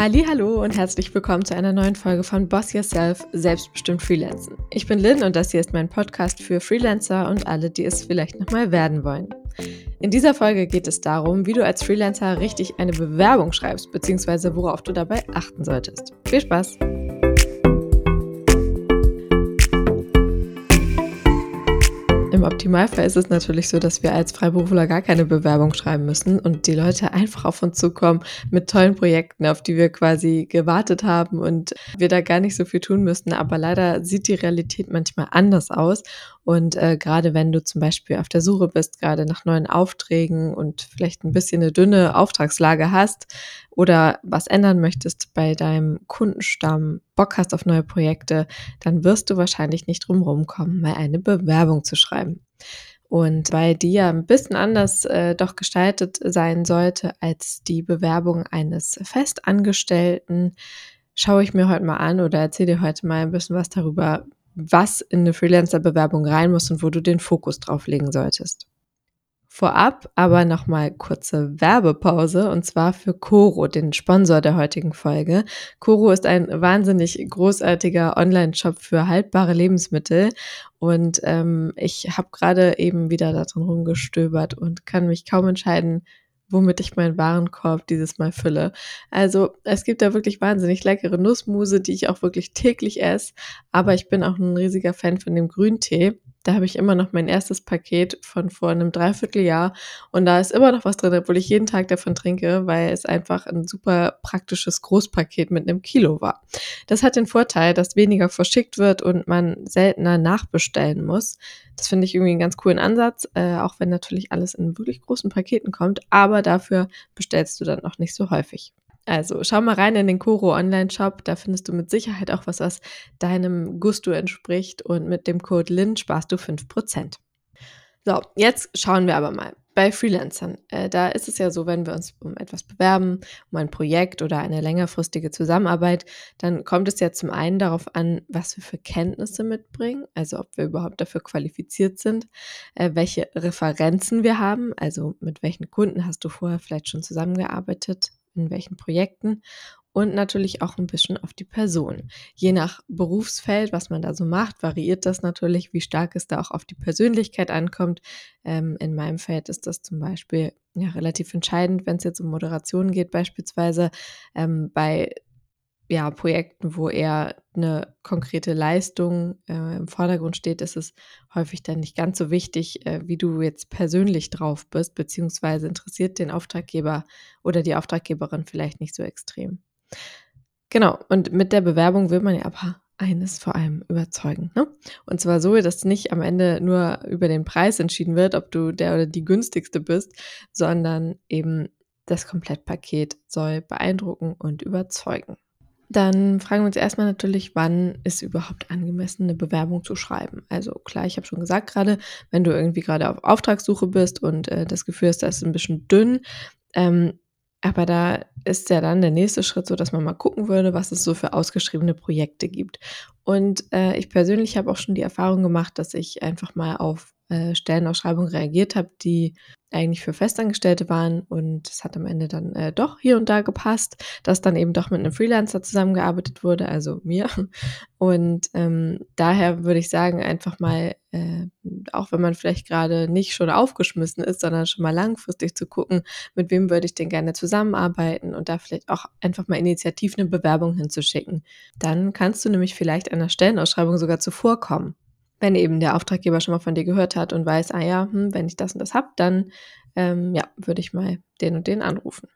Hallo und herzlich willkommen zu einer neuen Folge von Boss Yourself Selbstbestimmt Freelancen. Ich bin Lynn und das hier ist mein Podcast für Freelancer und alle, die es vielleicht nochmal werden wollen. In dieser Folge geht es darum, wie du als Freelancer richtig eine Bewerbung schreibst, beziehungsweise worauf du dabei achten solltest. Viel Spaß! Im Optimalfall ist es natürlich so, dass wir als Freiberufler gar keine Bewerbung schreiben müssen und die Leute einfach auf uns zukommen mit tollen Projekten, auf die wir quasi gewartet haben und wir da gar nicht so viel tun müssten. Aber leider sieht die Realität manchmal anders aus. Und äh, gerade wenn du zum Beispiel auf der Suche bist, gerade nach neuen Aufträgen und vielleicht ein bisschen eine dünne Auftragslage hast oder was ändern möchtest bei deinem Kundenstamm, Bock hast auf neue Projekte, dann wirst du wahrscheinlich nicht drumherum kommen, mal eine Bewerbung zu schreiben. Und weil die ja ein bisschen anders äh, doch gestaltet sein sollte als die Bewerbung eines Festangestellten, schaue ich mir heute mal an oder erzähle dir heute mal ein bisschen was darüber, was in eine Freelancer-Bewerbung rein muss und wo du den Fokus drauf legen solltest. Vorab aber nochmal kurze Werbepause und zwar für Coro, den Sponsor der heutigen Folge. Coro ist ein wahnsinnig großartiger Online-Shop für haltbare Lebensmittel und ähm, ich habe gerade eben wieder darin rumgestöbert und kann mich kaum entscheiden, womit ich meinen Warenkorb dieses Mal fülle. Also es gibt da wirklich wahnsinnig leckere Nussmuse, die ich auch wirklich täglich esse. Aber ich bin auch ein riesiger Fan von dem Grüntee. Da habe ich immer noch mein erstes Paket von vor einem Dreivierteljahr und da ist immer noch was drin, obwohl ich jeden Tag davon trinke, weil es einfach ein super praktisches Großpaket mit einem Kilo war. Das hat den Vorteil, dass weniger verschickt wird und man seltener nachbestellen muss. Das finde ich irgendwie einen ganz coolen Ansatz, äh, auch wenn natürlich alles in wirklich großen Paketen kommt, aber dafür bestellst du dann auch nicht so häufig. Also schau mal rein in den Koro Online-Shop, da findest du mit Sicherheit auch was, was deinem Gusto entspricht und mit dem Code LIN sparst du 5%. So, jetzt schauen wir aber mal. Bei Freelancern, äh, da ist es ja so, wenn wir uns um etwas bewerben, um ein Projekt oder eine längerfristige Zusammenarbeit, dann kommt es ja zum einen darauf an, was wir für Kenntnisse mitbringen, also ob wir überhaupt dafür qualifiziert sind, äh, welche Referenzen wir haben, also mit welchen Kunden hast du vorher vielleicht schon zusammengearbeitet, in welchen Projekten und natürlich auch ein bisschen auf die Person. Je nach Berufsfeld, was man da so macht, variiert das natürlich, wie stark es da auch auf die Persönlichkeit ankommt. Ähm, in meinem Feld ist das zum Beispiel ja relativ entscheidend, wenn es jetzt um Moderation geht, beispielsweise ähm, bei ja, Projekten, wo eher eine konkrete Leistung äh, im Vordergrund steht, ist es häufig dann nicht ganz so wichtig, äh, wie du jetzt persönlich drauf bist, beziehungsweise interessiert den Auftraggeber oder die Auftraggeberin vielleicht nicht so extrem. Genau, und mit der Bewerbung will man ja aber eines vor allem überzeugen. Ne? Und zwar so, dass nicht am Ende nur über den Preis entschieden wird, ob du der oder die günstigste bist, sondern eben das Komplettpaket soll beeindrucken und überzeugen. Dann fragen wir uns erstmal natürlich, wann ist überhaupt angemessen, eine Bewerbung zu schreiben. Also klar, ich habe schon gesagt gerade, wenn du irgendwie gerade auf Auftragssuche bist und äh, das Gefühl hast, das ist ein bisschen dünn, ähm, aber da ist ja dann der nächste Schritt so, dass man mal gucken würde, was es so für ausgeschriebene Projekte gibt. Und äh, ich persönlich habe auch schon die Erfahrung gemacht, dass ich einfach mal auf äh, Stellenausschreibungen reagiert habe, die eigentlich für Festangestellte waren und es hat am Ende dann äh, doch hier und da gepasst, dass dann eben doch mit einem Freelancer zusammengearbeitet wurde, also mir. Und ähm, daher würde ich sagen, einfach mal, äh, auch wenn man vielleicht gerade nicht schon aufgeschmissen ist, sondern schon mal langfristig zu gucken, mit wem würde ich denn gerne zusammenarbeiten und da vielleicht auch einfach mal initiativ eine Bewerbung hinzuschicken. Dann kannst du nämlich vielleicht einer Stellenausschreibung sogar zuvorkommen wenn eben der Auftraggeber schon mal von dir gehört hat und weiß, ah ja, hm, wenn ich das und das habe, dann ähm, ja, würde ich mal den und den anrufen.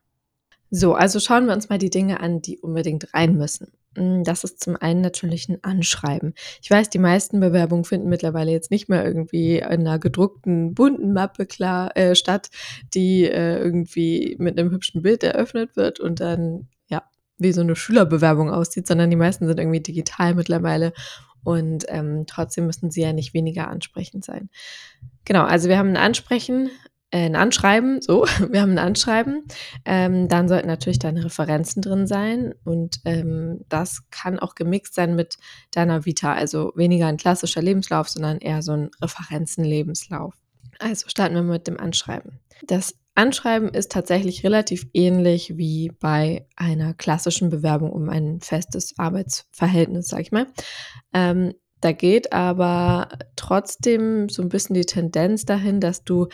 So, also schauen wir uns mal die Dinge an, die unbedingt rein müssen. Hm, das ist zum einen natürlich ein Anschreiben. Ich weiß, die meisten Bewerbungen finden mittlerweile jetzt nicht mehr irgendwie in einer gedruckten, bunten Mappe klar äh, statt, die äh, irgendwie mit einem hübschen Bild eröffnet wird und dann ja wie so eine Schülerbewerbung aussieht, sondern die meisten sind irgendwie digital mittlerweile und ähm, trotzdem müssen sie ja nicht weniger ansprechend sein. Genau, also wir haben ein Ansprechen, äh, ein Anschreiben, so, wir haben ein Anschreiben. Ähm, dann sollten natürlich deine Referenzen drin sein und ähm, das kann auch gemixt sein mit deiner Vita, also weniger ein klassischer Lebenslauf, sondern eher so ein Referenzenlebenslauf. Also starten wir mit dem Anschreiben. Das Anschreiben ist tatsächlich relativ ähnlich wie bei einer klassischen Bewerbung um ein festes Arbeitsverhältnis, sag ich mal. Ähm, da geht aber trotzdem so ein bisschen die Tendenz dahin, dass du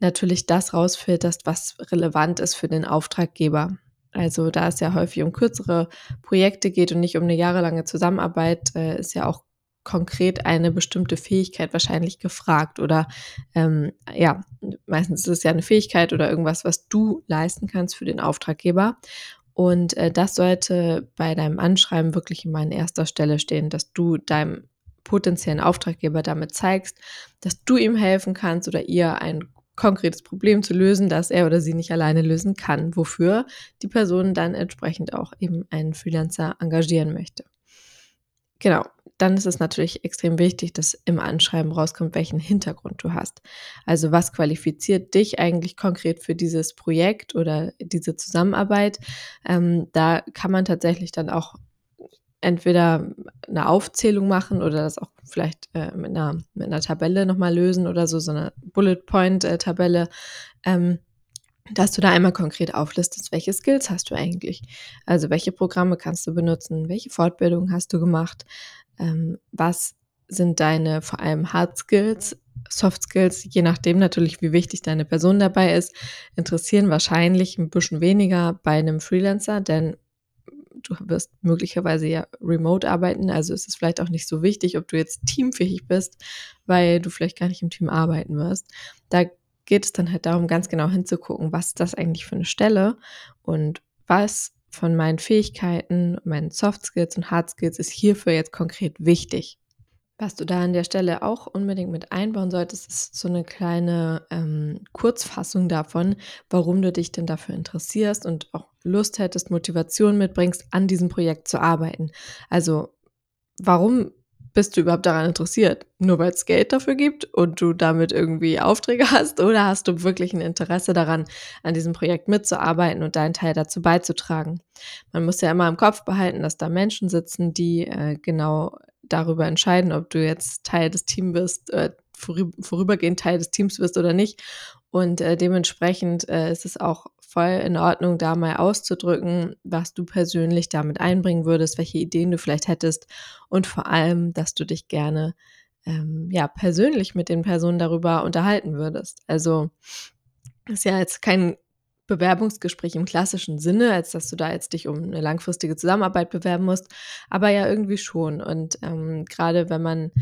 natürlich das rausfilterst, was relevant ist für den Auftraggeber. Also da es ja häufig um kürzere Projekte geht und nicht um eine jahrelange Zusammenarbeit, äh, ist ja auch konkret eine bestimmte Fähigkeit wahrscheinlich gefragt oder ähm, ja, meistens ist es ja eine Fähigkeit oder irgendwas, was du leisten kannst für den Auftraggeber. Und äh, das sollte bei deinem Anschreiben wirklich immer an erster Stelle stehen, dass du deinem potenziellen Auftraggeber damit zeigst, dass du ihm helfen kannst oder ihr ein konkretes Problem zu lösen, das er oder sie nicht alleine lösen kann, wofür die Person dann entsprechend auch eben einen Freelancer engagieren möchte. Genau, dann ist es natürlich extrem wichtig, dass im Anschreiben rauskommt, welchen Hintergrund du hast. Also was qualifiziert dich eigentlich konkret für dieses Projekt oder diese Zusammenarbeit? Ähm, da kann man tatsächlich dann auch entweder eine Aufzählung machen oder das auch vielleicht äh, mit, einer, mit einer Tabelle nochmal lösen oder so, so eine Bullet-Point-Tabelle. Ähm, dass du da einmal konkret auflistest, welche Skills hast du eigentlich? Also welche Programme kannst du benutzen? Welche Fortbildungen hast du gemacht? Ähm, was sind deine vor allem Hard Skills, Soft Skills, je nachdem natürlich, wie wichtig deine Person dabei ist, interessieren wahrscheinlich ein bisschen weniger bei einem Freelancer, denn du wirst möglicherweise ja remote arbeiten, also ist es vielleicht auch nicht so wichtig, ob du jetzt teamfähig bist, weil du vielleicht gar nicht im Team arbeiten wirst. Da geht es dann halt darum, ganz genau hinzugucken, was ist das eigentlich für eine Stelle und was von meinen Fähigkeiten, meinen Soft Skills und Hard Skills ist hierfür jetzt konkret wichtig. Was du da an der Stelle auch unbedingt mit einbauen solltest, ist so eine kleine ähm, Kurzfassung davon, warum du dich denn dafür interessierst und auch Lust hättest, Motivation mitbringst, an diesem Projekt zu arbeiten. Also warum bist du überhaupt daran interessiert? Nur weil es Geld dafür gibt und du damit irgendwie Aufträge hast? Oder hast du wirklich ein Interesse daran, an diesem Projekt mitzuarbeiten und deinen Teil dazu beizutragen? Man muss ja immer im Kopf behalten, dass da Menschen sitzen, die äh, genau darüber entscheiden, ob du jetzt Teil des Teams bist, äh, vorübergehend Teil des Teams bist oder nicht. Und äh, dementsprechend äh, ist es auch voll in Ordnung, da mal auszudrücken, was du persönlich damit einbringen würdest, welche Ideen du vielleicht hättest und vor allem, dass du dich gerne ähm, ja persönlich mit den Personen darüber unterhalten würdest. Also ist ja jetzt kein Bewerbungsgespräch im klassischen Sinne, als dass du da jetzt dich um eine langfristige Zusammenarbeit bewerben musst, aber ja irgendwie schon. Und ähm, gerade wenn man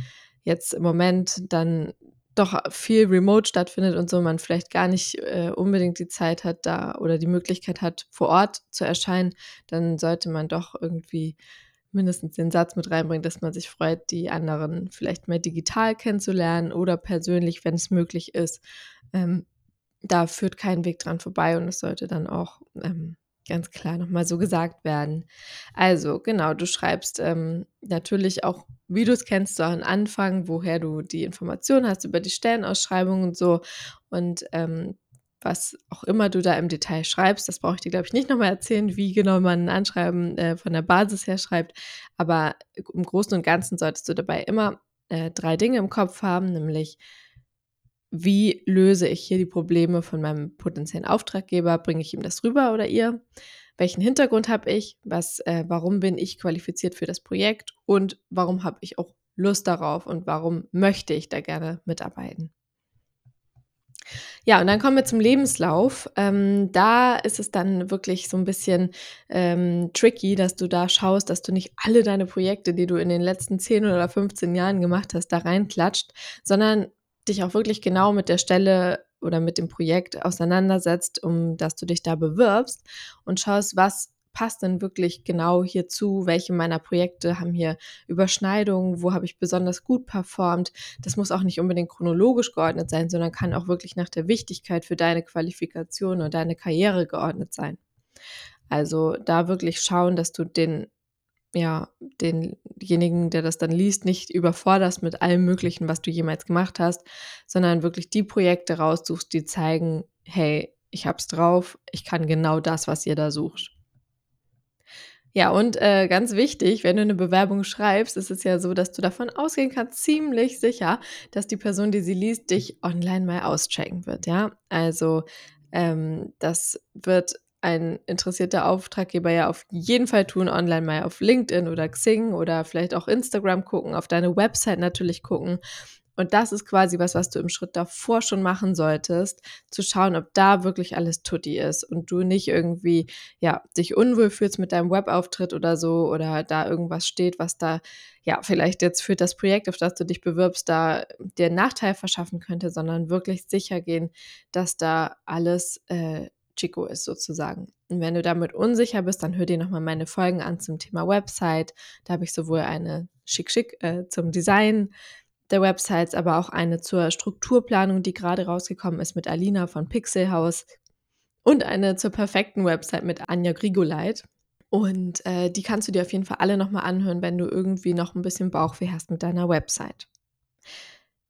jetzt im Moment dann doch viel remote stattfindet und so, man vielleicht gar nicht äh, unbedingt die Zeit hat da oder die Möglichkeit hat, vor Ort zu erscheinen, dann sollte man doch irgendwie mindestens den Satz mit reinbringen, dass man sich freut, die anderen vielleicht mehr digital kennenzulernen oder persönlich, wenn es möglich ist. Ähm, da führt kein Weg dran vorbei und es sollte dann auch ähm, ganz klar nochmal so gesagt werden. Also genau, du schreibst ähm, natürlich auch, wie du es kennst, so an Anfang, woher du die Informationen hast über die Stellenausschreibung und so. Und ähm, was auch immer du da im Detail schreibst, das brauche ich dir, glaube ich, nicht nochmal erzählen, wie genau man ein Anschreiben äh, von der Basis her schreibt. Aber im Großen und Ganzen solltest du dabei immer äh, drei Dinge im Kopf haben, nämlich wie löse ich hier die Probleme von meinem potenziellen Auftraggeber? Bringe ich ihm das rüber oder ihr? Welchen Hintergrund habe ich? Was, äh, warum bin ich qualifiziert für das Projekt? Und warum habe ich auch Lust darauf? Und warum möchte ich da gerne mitarbeiten? Ja, und dann kommen wir zum Lebenslauf. Ähm, da ist es dann wirklich so ein bisschen ähm, tricky, dass du da schaust, dass du nicht alle deine Projekte, die du in den letzten 10 oder 15 Jahren gemacht hast, da reinklatscht, sondern dich auch wirklich genau mit der Stelle oder mit dem Projekt auseinandersetzt, um dass du dich da bewirbst und schaust, was passt denn wirklich genau hierzu, welche meiner Projekte haben hier Überschneidungen, wo habe ich besonders gut performt. Das muss auch nicht unbedingt chronologisch geordnet sein, sondern kann auch wirklich nach der Wichtigkeit für deine Qualifikation und deine Karriere geordnet sein. Also da wirklich schauen, dass du den ja, denjenigen, der das dann liest, nicht überforderst mit allem Möglichen, was du jemals gemacht hast, sondern wirklich die Projekte raussuchst, die zeigen, hey, ich hab's drauf, ich kann genau das, was ihr da sucht. Ja, und äh, ganz wichtig, wenn du eine Bewerbung schreibst, ist es ja so, dass du davon ausgehen kannst, ziemlich sicher, dass die Person, die sie liest, dich online mal auschecken wird, ja. Also Ähm, das wird ein interessierter Auftraggeber ja auf jeden Fall tun, online mal auf LinkedIn oder Xing oder vielleicht auch Instagram gucken, auf deine Website natürlich gucken. Und das ist quasi was, was du im Schritt davor schon machen solltest, zu schauen, ob da wirklich alles tutti ist und du nicht irgendwie, ja, dich unwohl fühlst mit deinem Webauftritt oder so oder da irgendwas steht, was da, ja, vielleicht jetzt für das Projekt, auf das du dich bewirbst, da dir Nachteil verschaffen könnte, sondern wirklich sicher gehen, dass da alles äh, Chico ist sozusagen. Und wenn du damit unsicher bist, dann hör dir nochmal meine Folgen an zum Thema Website. Da habe ich sowohl eine schick-schick äh, zum Design der Websites, aber auch eine zur Strukturplanung, die gerade rausgekommen ist mit Alina von Pixelhaus und eine zur perfekten Website mit Anja Grigoleit. Und äh, die kannst du dir auf jeden Fall alle nochmal anhören, wenn du irgendwie noch ein bisschen Bauchweh hast mit deiner Website.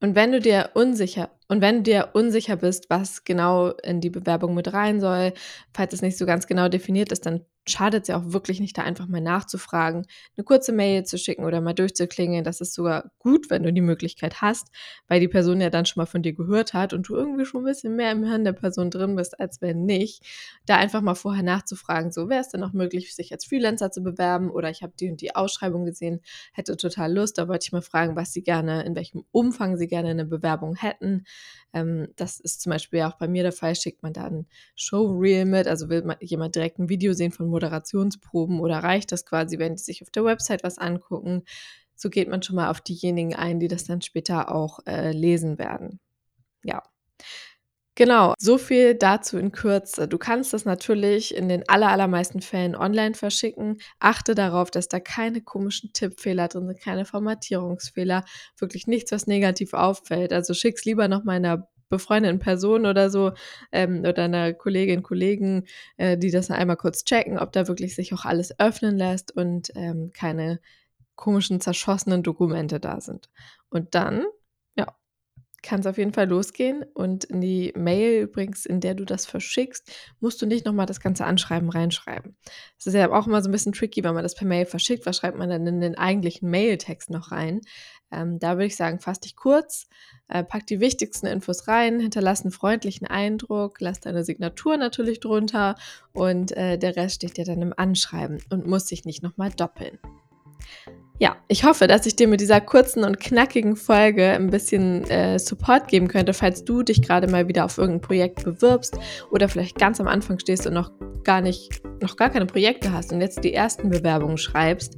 Und wenn du dir unsicher und wenn du dir unsicher bist, was genau in die Bewerbung mit rein soll, falls es nicht so ganz genau definiert ist, dann schadet es ja auch wirklich nicht, da einfach mal nachzufragen, eine kurze Mail zu schicken oder mal durchzuklingeln. Das ist sogar gut, wenn du die Möglichkeit hast, weil die Person ja dann schon mal von dir gehört hat und du irgendwie schon ein bisschen mehr im Hirn der Person drin bist, als wenn nicht. Da einfach mal vorher nachzufragen, so wäre es denn auch möglich, sich als Freelancer zu bewerben oder ich habe die und die Ausschreibung gesehen, hätte total Lust. Da wollte ich mal fragen, was sie gerne, in welchem Umfang sie gerne eine Bewerbung hätten. Ähm, das ist zum Beispiel auch bei mir der Fall, schickt man da ein Showreel mit, also will man jemand direkt ein Video sehen von Moderationsproben oder reicht das quasi, wenn die sich auf der Website was angucken? So geht man schon mal auf diejenigen ein, die das dann später auch äh, lesen werden. Ja. Genau, so viel dazu in Kürze. Du kannst das natürlich in den allermeisten Fällen online verschicken. Achte darauf, dass da keine komischen Tippfehler drin sind, keine Formatierungsfehler, wirklich nichts, was negativ auffällt. Also schick's lieber noch mal einer befreundeten Person oder so ähm, oder einer Kollegin, Kollegen, äh, die das einmal kurz checken, ob da wirklich sich auch alles öffnen lässt und ähm, keine komischen zerschossenen Dokumente da sind. Und dann kann es auf jeden Fall losgehen. Und in die Mail übrigens, in der du das verschickst, musst du nicht nochmal das ganze Anschreiben reinschreiben. Das ist ja auch immer so ein bisschen tricky, wenn man das per Mail verschickt. Was schreibt man dann in den eigentlichen Mailtext noch rein? Ähm, da würde ich sagen, fass dich kurz, äh, pack die wichtigsten Infos rein, hinterlass einen freundlichen Eindruck, lass deine Signatur natürlich drunter und äh, der Rest steht dir dann im Anschreiben und muss sich nicht nochmal doppeln. Ja, ich hoffe, dass ich dir mit dieser kurzen und knackigen Folge ein bisschen äh, Support geben könnte, falls du dich gerade mal wieder auf irgendein Projekt bewirbst oder vielleicht ganz am Anfang stehst und noch gar nicht, noch gar keine Projekte hast und jetzt die ersten Bewerbungen schreibst,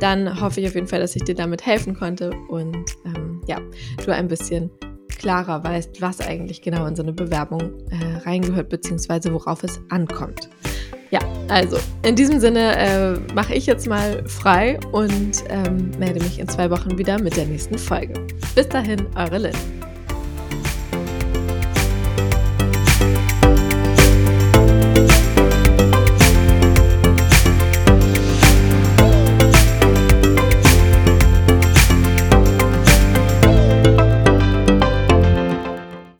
dann hoffe ich auf jeden Fall, dass ich dir damit helfen konnte und ähm, ja, du ein bisschen klarer weißt, was eigentlich genau in so eine Bewerbung äh, reingehört, beziehungsweise worauf es ankommt. Ja, also in diesem Sinne äh, mache ich jetzt mal frei und ähm, melde mich in zwei Wochen wieder mit der nächsten Folge. Bis dahin, eure Lynn.